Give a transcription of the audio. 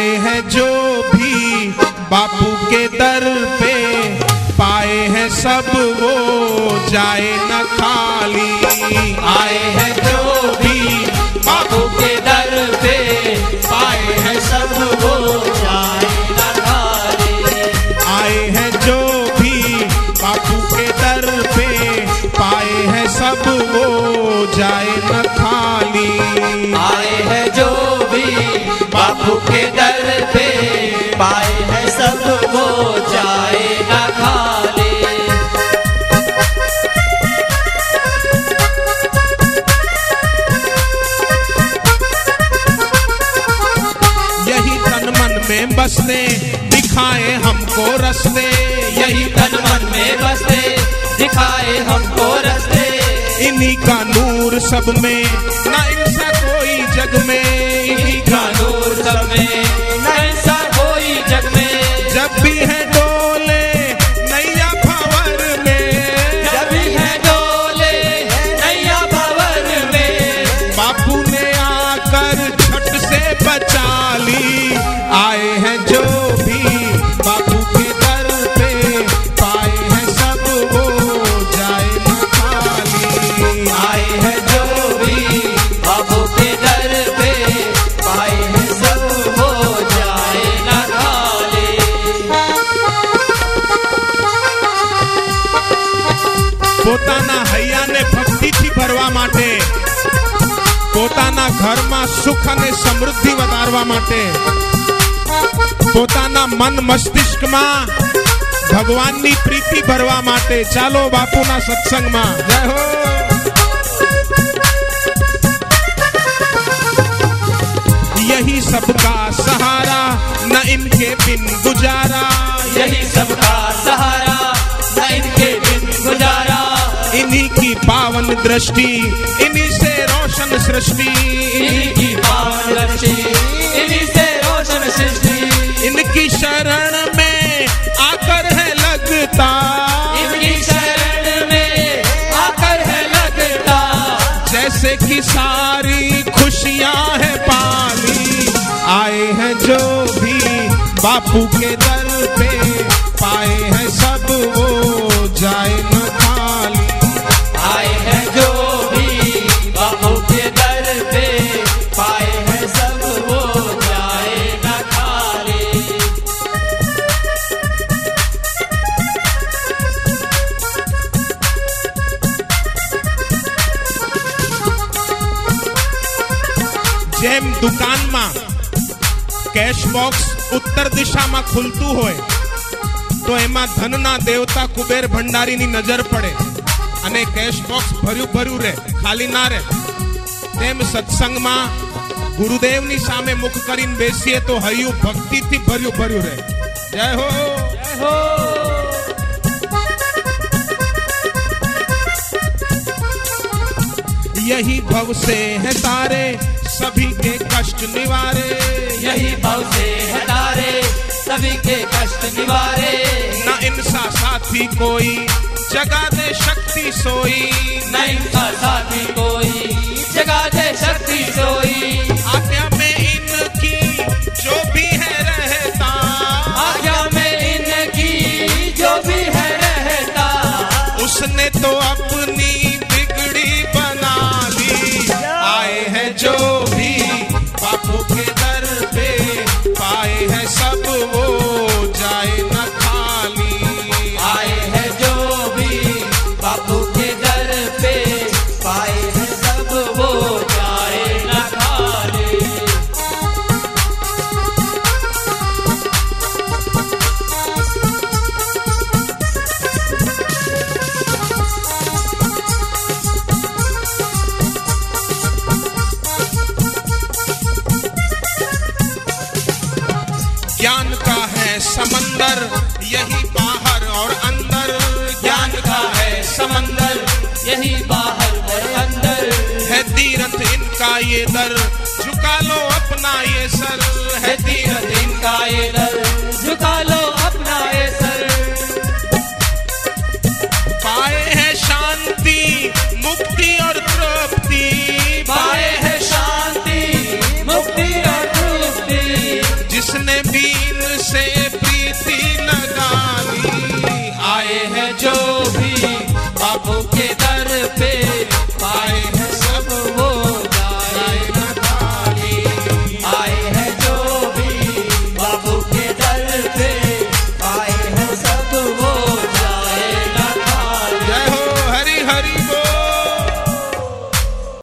आए हैं जो भी बापू के दर पे पाए हैं सब, वो जाए न खाली। आए हैं जो भी बाबू के दर पे पाए हैं सब, वो जाए न खाली। आए हैं जो भी बापू के दर पे पाए हैं सब, वो जाए न खाली। आए हैं जो भी बाबू के हमको रस्ते, यही तन मन में बसते। दिखाए हमको रस्ते। इन्हीं का नूर सब में પોતાના ઘરમાં સુખ અને સમૃદ્ધિ વધારવા માટે પોતાના મન મસ્તિષ્કમાં ભગવાનની પ્રીતિ ભરવા માટે ચાલો બાપુના સત્સંગમાં જય હો यही सबका सहारा न इनके बिन गुजारा यही सबका सहारा दृष्टि इन्हीं से रोशन सृष्टि। इन्हीं पावन दृष्टि इन्हीं से रोशन सृष्टि। इनकी शरण में आकर है लगता। इनकी शरण में आकर है लगता। जैसे कि सारी खुशियाँ है पानी आए हैं जो भी बापू के दर पे पाए हैं सब वो जाए। જેમ દુકાનમાં કેશ બોક્સ ઉત્તર દિશામાં ખુલતું હોય તો એમાં ધનના દેવતા કુબેર ભંડારીની નજર પડે અને કેશ બોક્સ ભર્યું ભર્યું રહે ખાલી ના રહે તેમ સત્સંગમાં ગુરુદેવની સામે મુખ કરીને બેસીએ તો હૈયું ભક્તિથી ભર્યું ભર્યું રહે જય હો हो यही भव से है तारे सभी के कष्ट निवारे। यही भाव से है तारे सभी के कष्ट निवारे। न इनसा साथी कोई जगा दे शक्ति सोई। न इनका साथी कोई जगा दे शक्ति सोई। समंदर, यही बाहर और अंदर। ज्ञान का है समंदर, यही बाहर और अंदर। है तीरथ इनका ये दर, झुका लो अपना ये सर। आए हैं जो